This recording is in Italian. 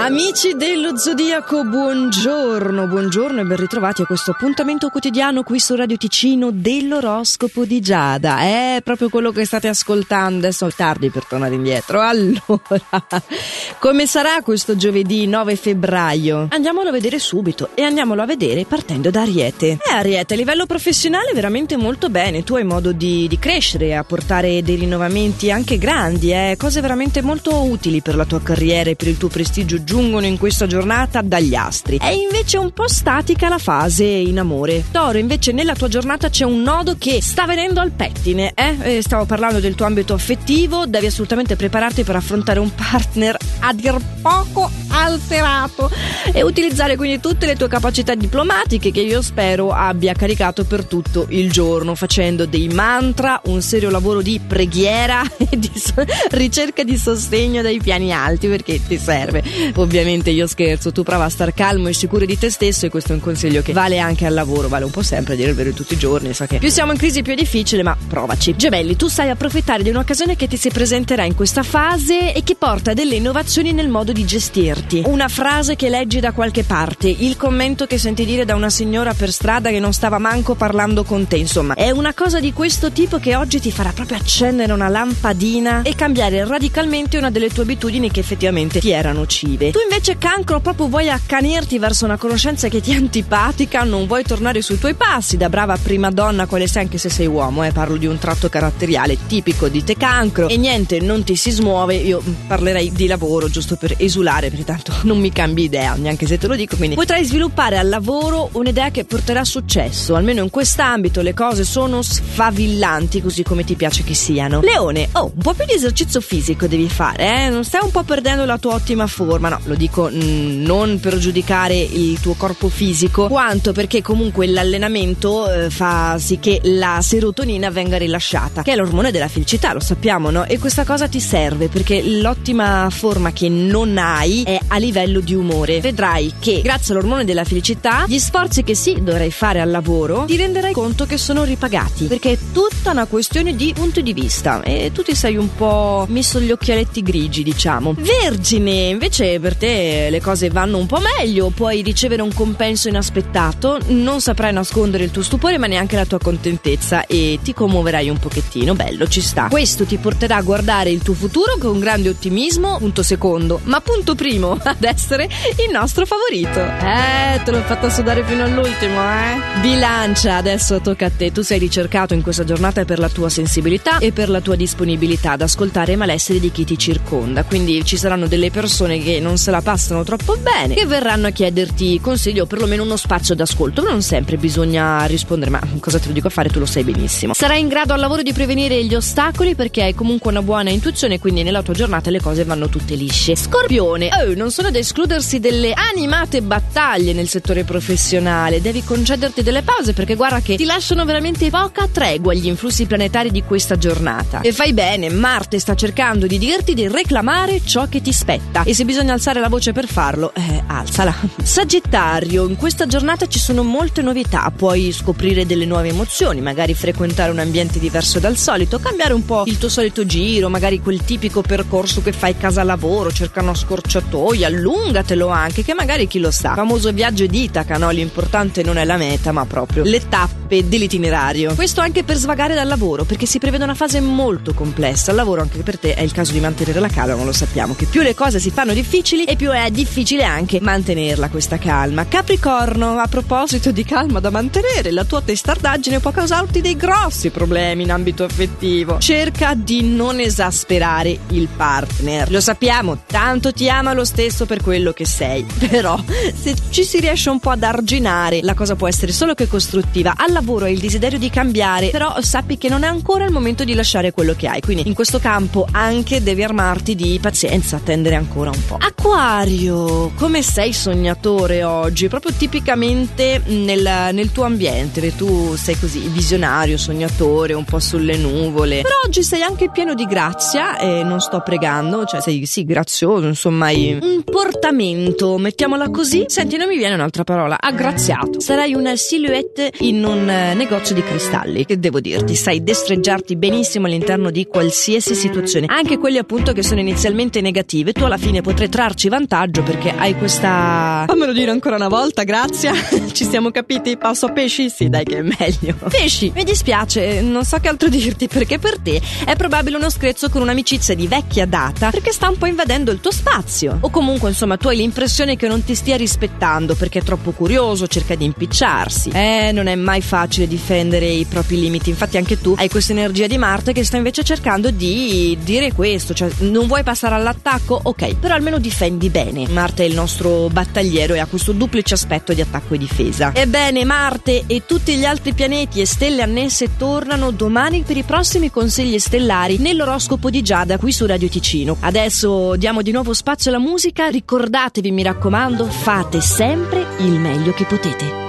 Amici dello Zodiaco, buongiorno, buongiorno e ben ritrovati a questo appuntamento quotidiano qui su Radio Ticino dell'oroscopo di Giada. È proprio quello che state ascoltando, adesso è tardi per tornare indietro. Allora, come sarà questo giovedì 9 febbraio? Andiamolo a vedere subito e andiamolo a vedere partendo da Ariete. Eh Ariete, a livello professionale veramente molto bene, tu hai modo di, di crescere, a portare dei rinnovamenti anche grandi, eh? cose veramente molto utili per la tua carriera e per il tuo prestigio giungono in questa giornata dagli astri. È invece un po' statica la fase in amore. Toro, invece nella tua giornata c'è un nodo che sta venendo al pettine, eh? eh stavo parlando del tuo ambito affettivo, devi assolutamente prepararti per affrontare un partner a dir poco alterato e utilizzare quindi tutte le tue capacità diplomatiche che io spero abbia caricato per tutto il giorno facendo dei mantra, un serio lavoro di preghiera e di so- ricerca di sostegno dai piani alti perché ti serve. Ovviamente io scherzo, tu prova a star calmo e sicuro di te stesso e questo è un consiglio che vale anche al lavoro, vale un po' sempre dire il vero tutti i giorni, so che più siamo in crisi più è difficile, ma provaci. Gemelli, tu sai approfittare di un'occasione che ti si presenterà in questa fase e che porta delle innovazioni nel modo di gestirti. Una frase che leggi da qualche parte, il commento che senti dire da una signora per strada che non stava manco parlando con te, insomma, è una cosa di questo tipo che oggi ti farà proprio accendere una lampadina e cambiare radicalmente una delle tue abitudini che effettivamente ti erano nocive. Tu invece cancro proprio vuoi accanirti verso una conoscenza che ti è antipatica, non vuoi tornare sui tuoi passi. Da brava prima donna quale sei anche se sei uomo, eh, parlo di un tratto caratteriale tipico di te cancro. E niente, non ti si smuove, io parlerei di lavoro giusto per esulare, perché tanto non mi cambi idea, neanche se te lo dico, quindi potrai sviluppare al lavoro un'idea che porterà successo, almeno in quest'ambito le cose sono sfavillanti così come ti piace che siano. Leone, oh, un po' più di esercizio fisico devi fare, eh? non stai un po' perdendo la tua ottima forma, no, lo dico mm, non per giudicare il tuo corpo fisico, quanto perché comunque l'allenamento eh, fa sì che la serotonina venga rilasciata, che è l'ormone della felicità, lo sappiamo, no? E questa cosa ti serve perché l'ottima forma che non hai è a livello di umore. Vedrai che grazie all'ormone della felicità, gli sforzi che sì dovrai fare al lavoro, ti renderai conto che sono ripagati, perché è tutta una questione di punto di vista. E tu ti sei un po' messo gli occhialetti grigi, diciamo. Vergine, invece per te le cose vanno un po' meglio, puoi ricevere un compenso inaspettato, non saprai nascondere il tuo stupore ma neanche la tua contentezza. E ti commuoverai un pochettino, bello, ci sta. Questo ti porterà a guardare il tuo futuro con grande ottimismo, punto secondo, ma punto primo, ad essere il nostro favorito. Eh, te l'ho fatta sudare fino all'ultimo, eh? Bilancia, adesso tocca a te, tu sei ricercato in questa giornata per la tua sensibilità e per la tua disponibilità ad ascoltare i malesseri di chi ti circonda, quindi ci saranno delle persone persone che non se la passano troppo bene che verranno a chiederti consiglio o perlomeno uno spazio d'ascolto. Non sempre bisogna rispondere, ma cosa te lo dico a fare? Tu lo sai benissimo. Sarai in grado al lavoro di prevenire gli ostacoli perché hai comunque una buona intuizione, quindi nella tua giornata le cose vanno tutte lisce. Scorpione, oh, non sono da escludersi delle animate battaglie nel settore professionale. Devi concederti delle pause perché guarda che ti lasciano veramente poca tregua gli influssi planetari di questa giornata. E fai bene, Marte sta cercando di dirti di reclamare ciò che ti spetta e se bisogna alzare la voce per farlo, eh, alzala. Sagittario, in questa giornata ci sono molte novità, puoi scoprire delle nuove emozioni, magari frequentare un ambiente diverso dal solito, cambiare un po' il tuo solito giro, magari quel tipico percorso che fai casa lavoro, cerca una scorciatoia, allungatelo anche, che magari chi lo sa. Famoso viaggio di Itaca, no? L'importante non è la meta, ma proprio le tappe dell'itinerario. Questo anche per svagare dal lavoro, perché si prevede una fase molto complessa. Al lavoro anche per te è il caso di mantenere la calma, ma lo sappiamo che più le cose si fanno difficili e più è difficile anche mantenerla questa calma. Capricorno, a proposito di calma da mantenere, la tua testardaggine può causarti dei grossi problemi in ambito affettivo. Cerca di non esasperare il partner. Lo sappiamo, tanto ti ama lo stesso per quello che sei. Però, se ci si riesce un po' ad arginare, la cosa può essere solo che costruttiva. Al lavoro hai il desiderio di cambiare, però sappi che non è ancora il momento di lasciare quello che hai. Quindi in questo campo anche devi armarti di pazienza, attendere ancora un po'. Acquario, come sei sognatore oggi? Proprio tipicamente nel, nel tuo ambiente, tu sei così visionario, sognatore, un po' sulle nuvole. Però oggi sei anche pieno di grazia e non sto pregando, cioè sei sì grazioso, insomma hai un portamento, mettiamola così. Senti, non mi viene un'altra parola, aggraziato. Sarai una silhouette in un eh, negozio di cristalli. Che devo dirti, sai destreggiarti benissimo all'interno di qualsiasi situazione, anche quelli appunto che sono inizialmente negative. Tu alla fine potrai trarci vantaggio perché hai questa. Fammelo dire ancora una volta, grazie. Ci siamo capiti? Passo a pesci? Sì, dai, che è meglio. Pesci, mi dispiace, non so che altro dirti perché per te è probabile uno screzzo con un'amicizia di vecchia data perché sta un po' invadendo il tuo spazio. O comunque, insomma, tu hai l'impressione che non ti stia rispettando perché è troppo curioso, cerca di impicciarsi. Eh, non è mai facile difendere i propri limiti. Infatti, anche tu hai questa energia di Marte che sta invece cercando di dire questo, cioè non vuoi passare all'attacco? Ok, però almeno difendi bene. Marte è il nostro battagliero e ha questo duplice aspetto di attacco e difesa. Ebbene, Marte e tutti gli altri pianeti e stelle annesse tornano domani per i prossimi consigli stellari nell'oroscopo di Giada qui su Radio Ticino. Adesso diamo di nuovo spazio alla musica, ricordatevi mi raccomando, fate sempre il meglio che potete.